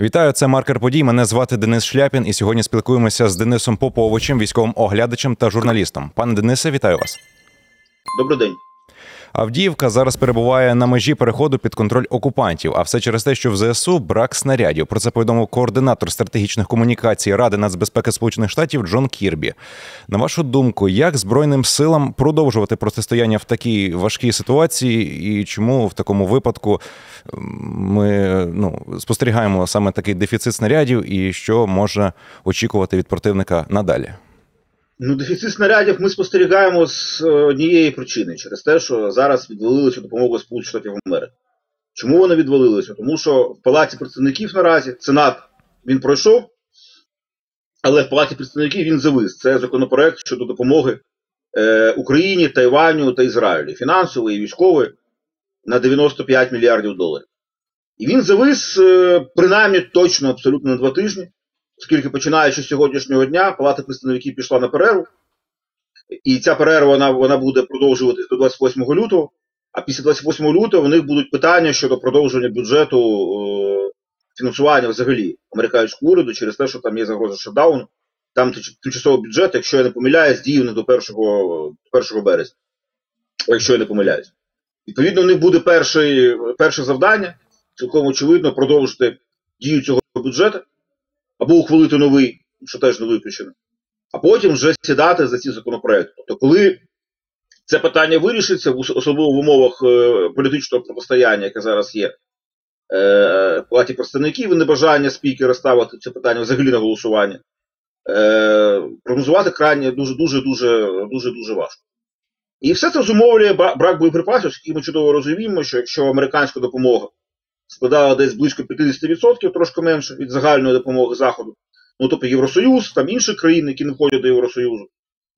Вітаю, це маркер подій. Мене звати Денис Шляпін, і сьогодні спілкуємося з Денисом Поповичем, військовим оглядачем та журналістом. Пане Денисе, вітаю вас. Добрий день. Авдіївка зараз перебуває на межі переходу під контроль окупантів, а все через те, що в ЗСУ брак снарядів. Про це повідомив координатор стратегічних комунікацій Ради нацбезпеки Сполучених Штатів Джон Кірбі. На вашу думку, як збройним силам продовжувати протистояння в такій важкій ситуації, і чому в такому випадку ми ну, спостерігаємо саме такий дефіцит снарядів, і що може очікувати від противника надалі? Ну, дефіцит снарядів ми спостерігаємо з однієї причини через те, що зараз відвалилися допомогу Сполучених Штатів Америки. Чому вони відвалилися? Тому що в Палаті представників наразі Сенат він пройшов, але в Палаті представників він завис. Це законопроект щодо допомоги е, Україні, Тайваню та Ізраїлю, фінансової військової на 95 мільярдів доларів. І він завис е, принаймні точно абсолютно на два тижні оскільки починаючи з сьогоднішнього дня Палата представників пішла на перерву, і ця перерва вона, вона буде продовжуватись до 28 лютого. А після 28 лютого в них будуть питання щодо продовження бюджету е, фінансування взагалі американського уряду через те, що там є загроза шатдауну. Там тимчасовий бюджет, якщо я не помиляюсь, діяв не до 1, 1 березня. Якщо я не помиляюсь. Відповідно, в них буде перше, перше завдання, цілком очевидно, продовжити дію цього бюджету або ухвалити новий, що теж не виключено, а потім вже сідати за ці законопроекти. Тобто, коли це питання вирішиться, особливо в умовах е, політичного протистояння, яке зараз є е, платі представників і небажання спікера ставити це питання взагалі на голосування, е, прогнозувати крайне дуже дуже дуже дуже дуже важко. І все це зумовлює брак боєприпасів, оскільки ми чудово розуміємо, що якщо американська допомога складала десь близько 50%, трошки менше від загальної допомоги Заходу. Ну, тобто Євросоюз, там інші країни, які не входять до Євросоюзу,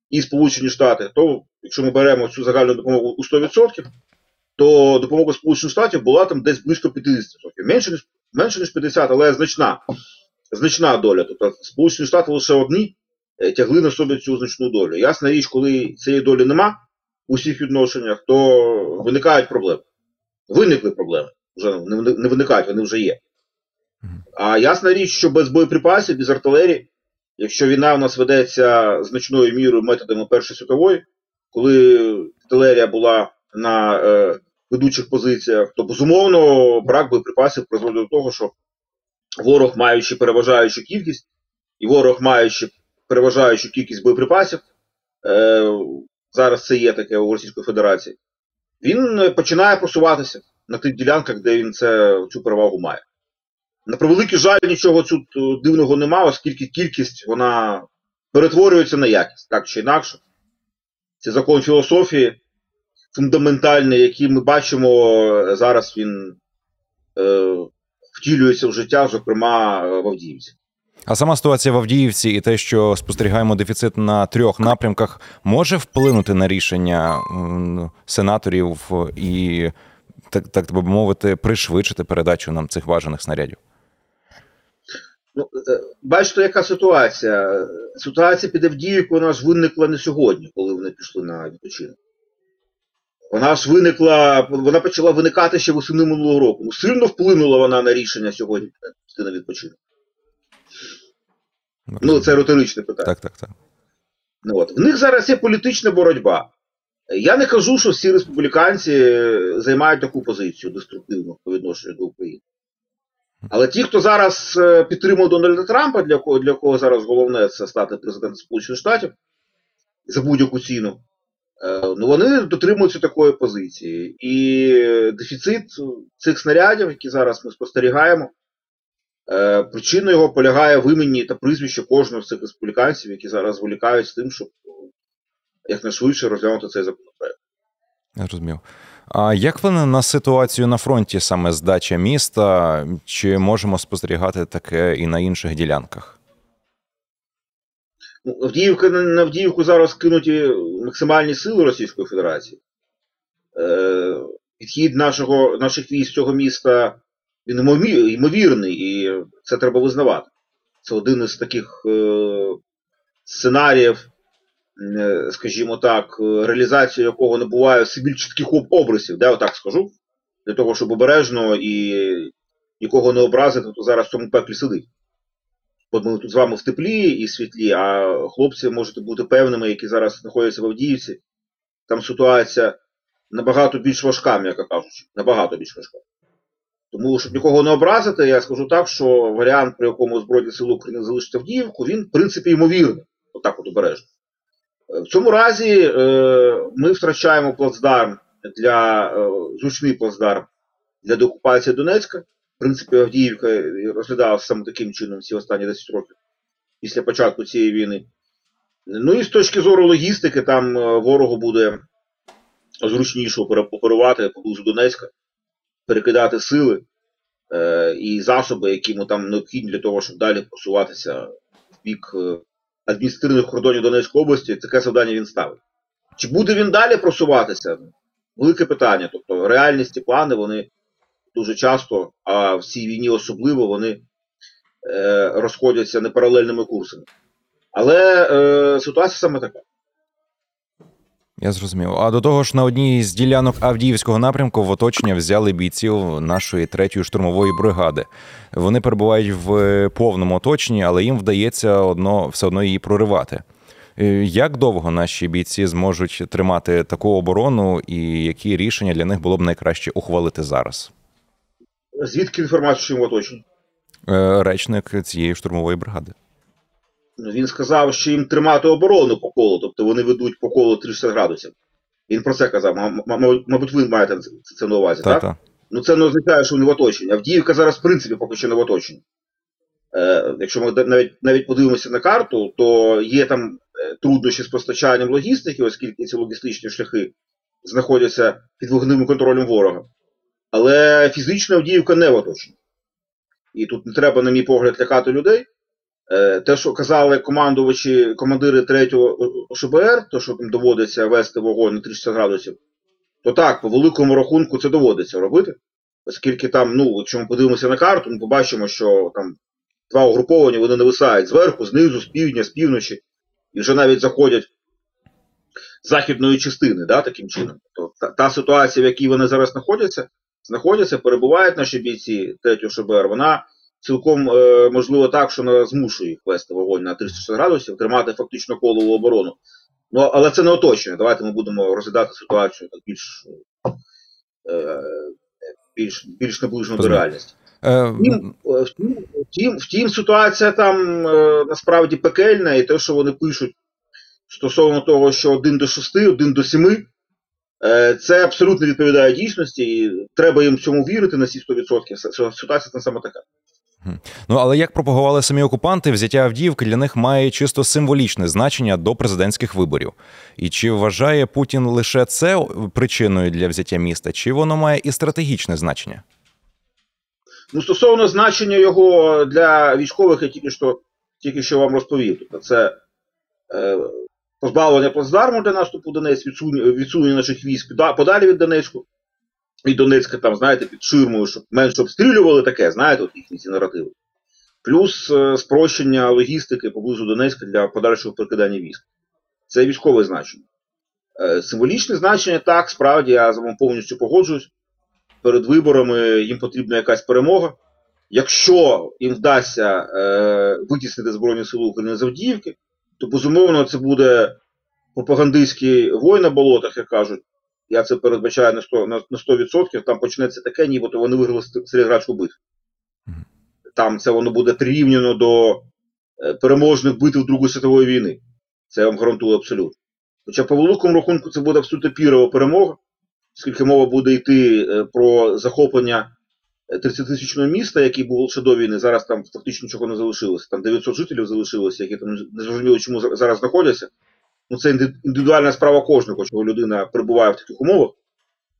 і Сполучені Штати, то якщо ми беремо цю загальну допомогу у 100%, то допомога Сполучених Штатів була там десь близько 50%. Менше ніж менше ніж 50%, але значна значна доля. Тобто Сполучені Штати лише одні е, тягли на собі цю значну долю. Ясна річ, коли цієї долі нема у всіх відношеннях, то виникають проблеми. Виникли проблеми вже не виникають, вони вже є. А ясна річ, що без боєприпасів, без артилерії, якщо війна у нас ведеться значною мірою методами Першої світової, коли артилерія була на е, ведучих позиціях, то безумовно брак боєприпасів призводить до того, що ворог, маючи переважаючу кількість, і ворог, маючи переважаючу кількість боєприпасів, е, зараз це є таке у Російської Федерації, він починає просуватися на тих ділянках, де він це, цю перевагу має. На превеликий жаль, нічого тут е, дивного немає, оскільки кількість вона перетворюється на якість, так чи інакше. Це закон філософії фундаментальний, який ми бачимо, е, зараз він е, втілюється в життя, зокрема в Авдіївці. А сама ситуація в Авдіївці і те, що спостерігаємо дефіцит на трьох напрямках, може вплинути на рішення сенаторів і так так би мовити, пришвидшити передачу нам цих важених снарядів? Ну, е, Бачите, яка ситуація? Ситуація під Авдіївкою вона ж виникла не сьогодні, коли вони пішли на відпочинок. Вона ж виникла, вона почала виникати ще восени минулого року. Ну, Сильно вплинула вона на рішення сьогодні піти на відпочинок. Ну, це риторичне питання. Так, так, так. Ну, от. В них зараз є політична боротьба. Я не кажу, що всі республіканці займають таку позицію деструктивну по відношенню до України. Але ті, хто зараз е, підтримує Дональда Трампа, для кого для кого зараз головне це стати президентом Сполучених Штатів за будь-яку ціну, е, ну вони дотримуються такої позиції. І дефіцит цих снарядів, які зараз ми спостерігаємо, е, причиною його полягає в імені та прізвищі кожного з цих республіканців, які зараз зволікають з тим, щоб якнайшвидше розглянути цей законопроект. Я розумів. А як вплине на ситуацію на фронті саме здача міста? Чи можемо спостерігати таке і на інших ділянках? Ну, Авдіївка на Авдіївку зараз кинуті максимальні сили Російської Федерації. Е, Підхід нашого, наших військ цього міста він ймовірний, і це треба визнавати. Це один із таких е, сценаріїв скажімо так, е, реалізацію якого не буває собі чітких обрисів, де я так скажу, для того, щоб обережно і нікого не образити, то зараз в цьому пеклі сидить. От ми тут з вами в теплі і світлі, а хлопці можете бути певними, які зараз знаходяться в Авдіївці. Там ситуація набагато більш важка, м'яко кажучи. Набагато більш важка. Тому, щоб нікого не образити, я скажу так, що варіант, при якому Збройні Сили України залишиться Авдіївку, він, в принципі, ймовірний. Отак от обережно. В цьому разі е, ми втрачаємо плацдарм для е, зручний плацдарм для деокупації Донецька. В принципі, Авдіївка розглядалася саме таким чином всі останні 10 років після початку цієї війни. Ну і з точки зору логістики, там е, ворогу буде зручніше оперувати поблизу Донецька, перекидати сили і засоби, які йому там необхідні для того, щоб далі просуватися в бік адміністративних кордонів Донецької області. Таке завдання він ставить. Чи буде він далі просуватися? Велике питання. Тобто реальність і плани вони дуже часто, а в цій війні особливо вони е, розходяться непаралельними курсами. Але е, ситуація саме така. Я зрозумів. А до того ж, на одній з ділянок Авдіївського напрямку в оточення взяли бійців нашої третьої штурмової бригади. Вони перебувають в повному оточенні, але їм вдається одно все одно її проривати. Е, Як довго наші бійці зможуть тримати таку оборону, і які рішення для них було б найкраще ухвалити зараз? Звідки їм в оточенні? Е, Речник цієї штурмової бригади. Він сказав, що їм тримати оборону по колу, тобто вони ведуть по колу 360 градусів. Він про це казав. Мабуть, ви маєте це, на увазі, так? Та-та. Ну це не означає, що вони в оточенні. Авдіївка зараз, в принципі, поки що не в оточенні. Е, якщо ми навіть, навіть подивимося на карту, то є там е, труднощі з постачанням логістики, оскільки ці логістичні шляхи знаходяться під вогневим контролем ворога. Але фізично Авдіївка не в оточенні. І тут не треба, на мій погляд, лякати людей. Е, Те, що казали командувачі, командири 3-го ОШБР, то що там доводиться вести вогонь на 360 градусів, то так, по великому рахунку це доводиться робити. Оскільки там, ну, якщо ми подивимося на карту, ми побачимо, що там два угруповання вони нависають зверху, знизу, з півдня, з півночі, і вже навіть заходять з західної частини, да, таким чином. То, та, та ситуація, в якій вони зараз знаходяться, знаходяться, перебувають наші бійці 3 ШБР, вона цілком е, можливо так, що вона змушує їх вести вогонь на 360 градусів, тримати фактично колову оборону. Ну, але це не оточення. Давайте ми будемо розглядати ситуацію так більш, е, більш, більш наближено до реальності. Е, Втім, втім, втім, втім, ситуація там е, насправді пекельна, і те, що вони пишуть стосовно того, що 1 до 6, 1 до 7, е, це абсолютно відповідає дійсності, і треба їм цьому вірити на всі 100%. С- с- Ситуація там саме така. Ну але як пропагували самі окупанти, взяття Авдіївки для них має чисто символічне значення до президентських виборів. І чи вважає Путін лише це причиною для взяття міста, чи воно має і стратегічне значення? Ну, стосовно значення його для військових, я тільки що, тільки що вам розповів. Тобто це е, позбавлення плацдарму для наступу в Донець, відсунення, відсунення наших військ подалі від Донецьку. І Донецька там, знаєте, під ширмою, щоб менше обстрілювали таке, знаєте, от їхні ці наративи. Плюс е, спрощення логістики поблизу Донецька для подальшого перекидання військ. Це військове значення. Е, символічне значення, так, справді, я з вами повністю погоджуюсь перед виборами їм потрібна якась перемога. Якщо їм вдасться е, витіснити Збройні Сили України з Авдіївки, то безумовно це буде пропагандистський вой на болотах, як кажуть. Я це передбачаю на 100%, на, на 100%. Там почнеться таке, нібито вони виграли Сталінградську битву. Там це воно буде прирівняно до е, переможних битв Другої світової війни. Це я вам гарантую абсолютно. Хоча по великому рахунку це буде абсолютно пірова перемога, оскільки мова буде йти е, про захоплення 30-тисячного міста, який був ще до війни, зараз там фактично нічого не залишилося. Там 900 жителів залишилося, які там не зрозуміло, чому зараз знаходяться. Ну, це індивідуальна справа кожного, чого людина перебуває в таких умовах.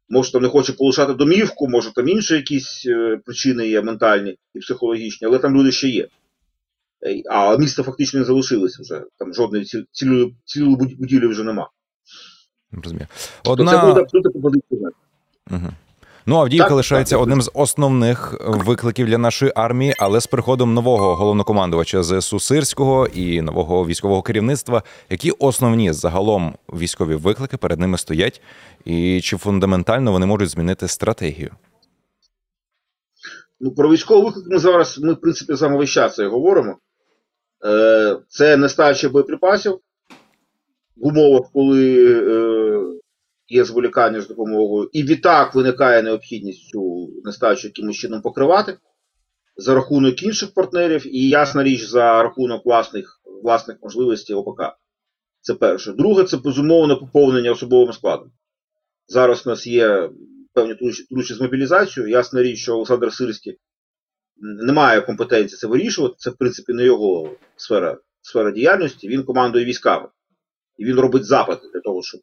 Може, там не хоче полишати домівку, може там інші якісь е, причини є ментальні і психологічні, але там люди ще є. А міста фактично не залишилося вже. Там жодної ці- цілої, цілої будівлі вже нема. Розумію. То це буде абсолютно пропозиція. Угу. Ну, Авдіївка Так, лишається так. одним з основних викликів для нашої армії, але з приходом нового головнокомандувача ЗСУ Сирського і нового військового керівництва, які основні загалом військові виклики перед ними стоять, і чи фундаментально вони можуть змінити стратегію? Ну, про військовий виклик ми зараз, ми, в принципі, вами весь час це говоримо. Е, це нестача боєприпасів в умовах, коли е, є зволікання з допомогою, і відтак виникає необхідність цю нестачу якимось чином покривати за рахунок інших партнерів, і ясна річ за рахунок власних, власних можливостей ОПК. Це перше. Друге, це безумовне поповнення особовим складом. Зараз у нас є певні труднощі з мобілізацією. Ясна річ, що Олександр Сирський не має компетенції це вирішувати. Це, в принципі, не його сфера, сфера діяльності. Він командує військами. І він робить запити для того, щоб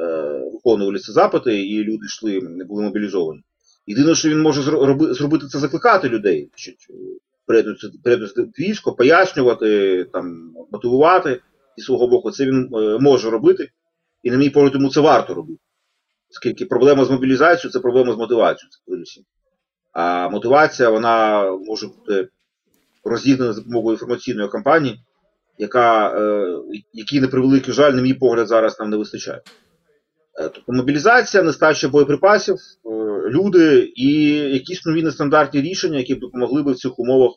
е, виконували ці запити, і люди йшли, не були мобілізовані. Єдине, що він може зробити, це закликати людей, до військо, пояснювати, там, мотивувати зі свого боку. Це він е, може робити, і на мій погляд, йому це варто робити. Оскільки проблема з мобілізацією це проблема з мотивацією, це. А мотивація вона може бути розігнана за допомогою інформаційної кампанії, яка, е, якій, на превеликий жаль, на мій погляд, зараз нам не вистачає. Е, Тобто мобілізація, нестача боєприпасів, е, люди і якісь нові нестандартні рішення, які б допомогли би в цих умовах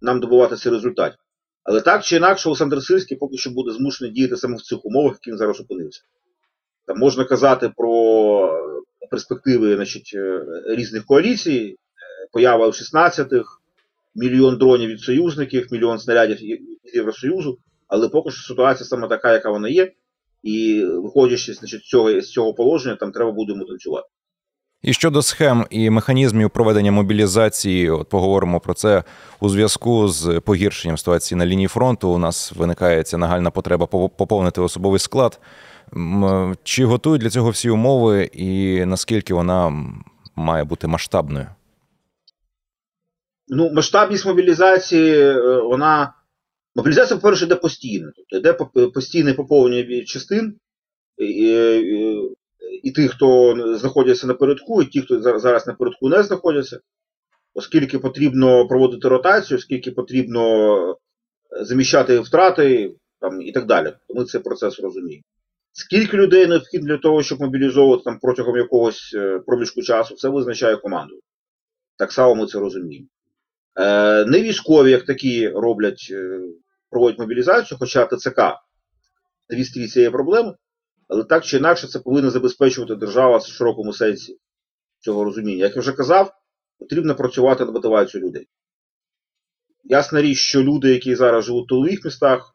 нам добуватися результатів. Але так чи інакше, Олександр Сирський поки що буде змушений діяти саме в цих умовах, яких він зараз опинився. Там можна казати про перспективи значить, е, різних коаліцій, поява F-16, мільйон дронів від союзників, мільйон снарядів від Євросоюзу, але поки що ситуація саме така, яка вона є. І виходячи значить, з, цього, з цього положення, там треба буде танцювати. І щодо схем і механізмів проведення мобілізації, от поговоримо про це у зв'язку з погіршенням ситуації на лінії фронту. У нас виникає ця нагальна потреба поповнити особовий склад. Чи готують для цього всі умови, і наскільки вона має бути масштабною? Ну, масштабність мобілізації, е, вона. Мобілізація, по-перше, йде постійно. Тобто йде постійне поповнення частин, і, і, тих, хто знаходяться напередку, і ті, хто зар- зараз напередку не знаходяться, оскільки потрібно проводити ротацію, оскільки потрібно е, заміщати втрати там, і так далі. Ми цей процес розуміємо. Скільки людей необхідно для того, щоб мобілізовувати там, протягом якогось е, проміжку часу, це визначає команду. Так само ми це розуміємо. Е, не військові, як такі, роблять, проводять мобілізацію, хоча ТЦК не відстрій цієї проблеми, але так чи інакше це повинна забезпечувати держава в широкому сенсі цього розуміння. Як я вже казав, потрібно працювати над мотивацією людей. Ясна річ, що люди, які зараз живуть в тилових містах,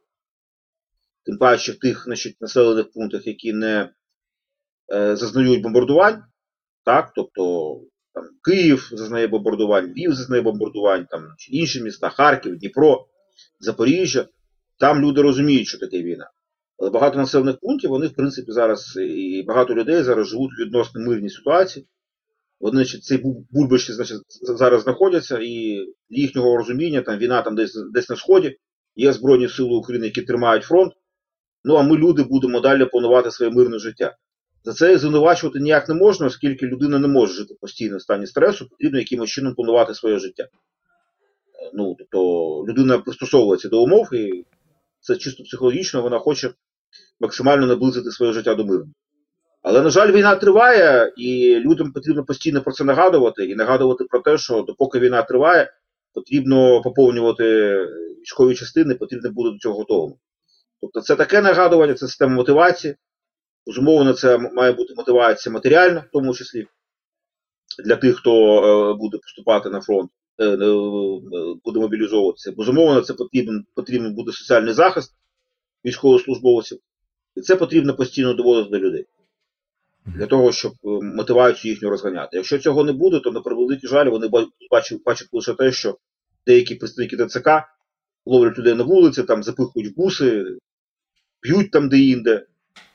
тим паче в тих значить, населених пунктах, які не е, зазнають бомбардувань, так, тобто там, Київ зазнає бомбардувань, Львів зазнає бомбардувань, там, інші міста, Харків, Дніпро, Запоріжжя. Там люди розуміють, що таке війна. Але багато населених пунктів, вони, в принципі, зараз і багато людей зараз живуть в відносно мирній ситуації. Вони, значить, ці бу- значить, зараз знаходяться, і їхнього розуміння, там війна там десь, десь на сході, є Збройні Сили України, які тримають фронт. Ну а ми, люди, будемо далі планувати своє мирне життя. За це звинувачувати ніяк не можна, оскільки людина не може жити постійно в стані стресу, потрібно якимось чином планувати своє життя. Ну, тобто людина пристосовується до умов, і це чисто психологічно, вона хоче максимально наблизити своє життя до миру. Але, на жаль, війна триває, і людям потрібно постійно про це нагадувати, і нагадувати про те, що допоки війна триває, потрібно поповнювати військові частини, потрібно бути до цього готовим. Тобто це таке нагадування, це система мотивації. Безумовно, це має бути мотивація матеріальна, в тому числі, для тих, хто е, буде поступати на фронт, буде мобілізовуватися. Безумовно, це потрібен, потрібен буде соціальний захист військовослужбовців. І це потрібно постійно доводити до людей. Для того, щоб е, мотивацію їхню розганяти. Якщо цього не буде, то на превеликий жаль, вони бачать, бачать лише те, що деякі представники ТЦК ловлять людей на вулиці, там запихують буси, п'ють там де-інде.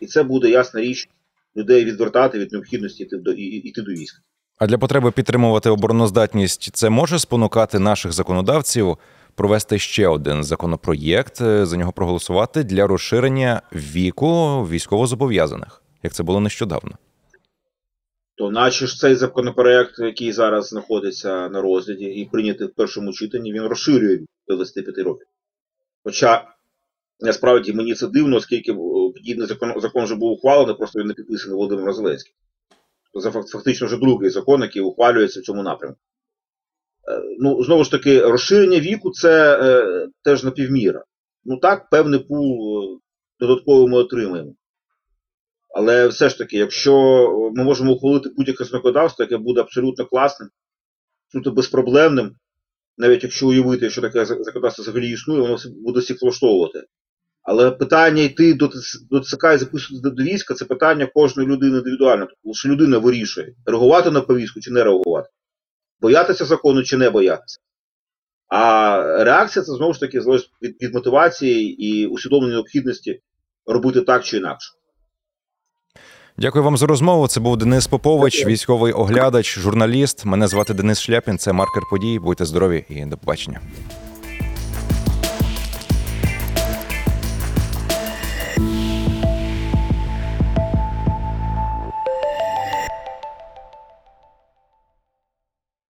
І це буде ясна річ людей відвертати від необхідності йти до, йти до війська. А для потреби підтримувати обороноздатність це може спонукати наших законодавців провести ще один законопроєкт, е, за нього проголосувати для розширення віку військовозобов'язаних, як це було нещодавно. То наче ж цей законопроект, який зараз знаходиться на розгляді і прийнятий в першому читанні, він розширює до 25 років. Хоча насправді мені це дивно, оскільки е, подібний закон, закон вже був ухвалений, просто він не підписаний Володимиром Зеленським. Тобто це фактично вже другий закон, який ухвалюється в цьому напрямку. Е, Ну, знову ж таки, розширення віку це е, теж напівміра. Ну так, певний пул е, додатково ми отримаємо. Але все ж таки, якщо ми можемо ухвалити будь-яке законодавство, яке буде абсолютно класним, абсолютно безпроблемним, навіть якщо уявити, що таке законодавство взагалі існує, воно буде всіх влаштовувати. Але питання йти до, до ЦК і записувати до, війська це питання кожної людини індивідуально. Тому що людина вирішує, реагувати на повістку чи не реагувати, боятися закону чи не боятися. А реакція це знову ж таки залежить від, від мотивації і усвідомлення необхідності робити так чи інакше. Дякую вам за розмову. Це був Денис Попович, військовий оглядач, журналіст. Мене звати Денис Шляпін. Це маркер подій. Будьте здорові і до побачення.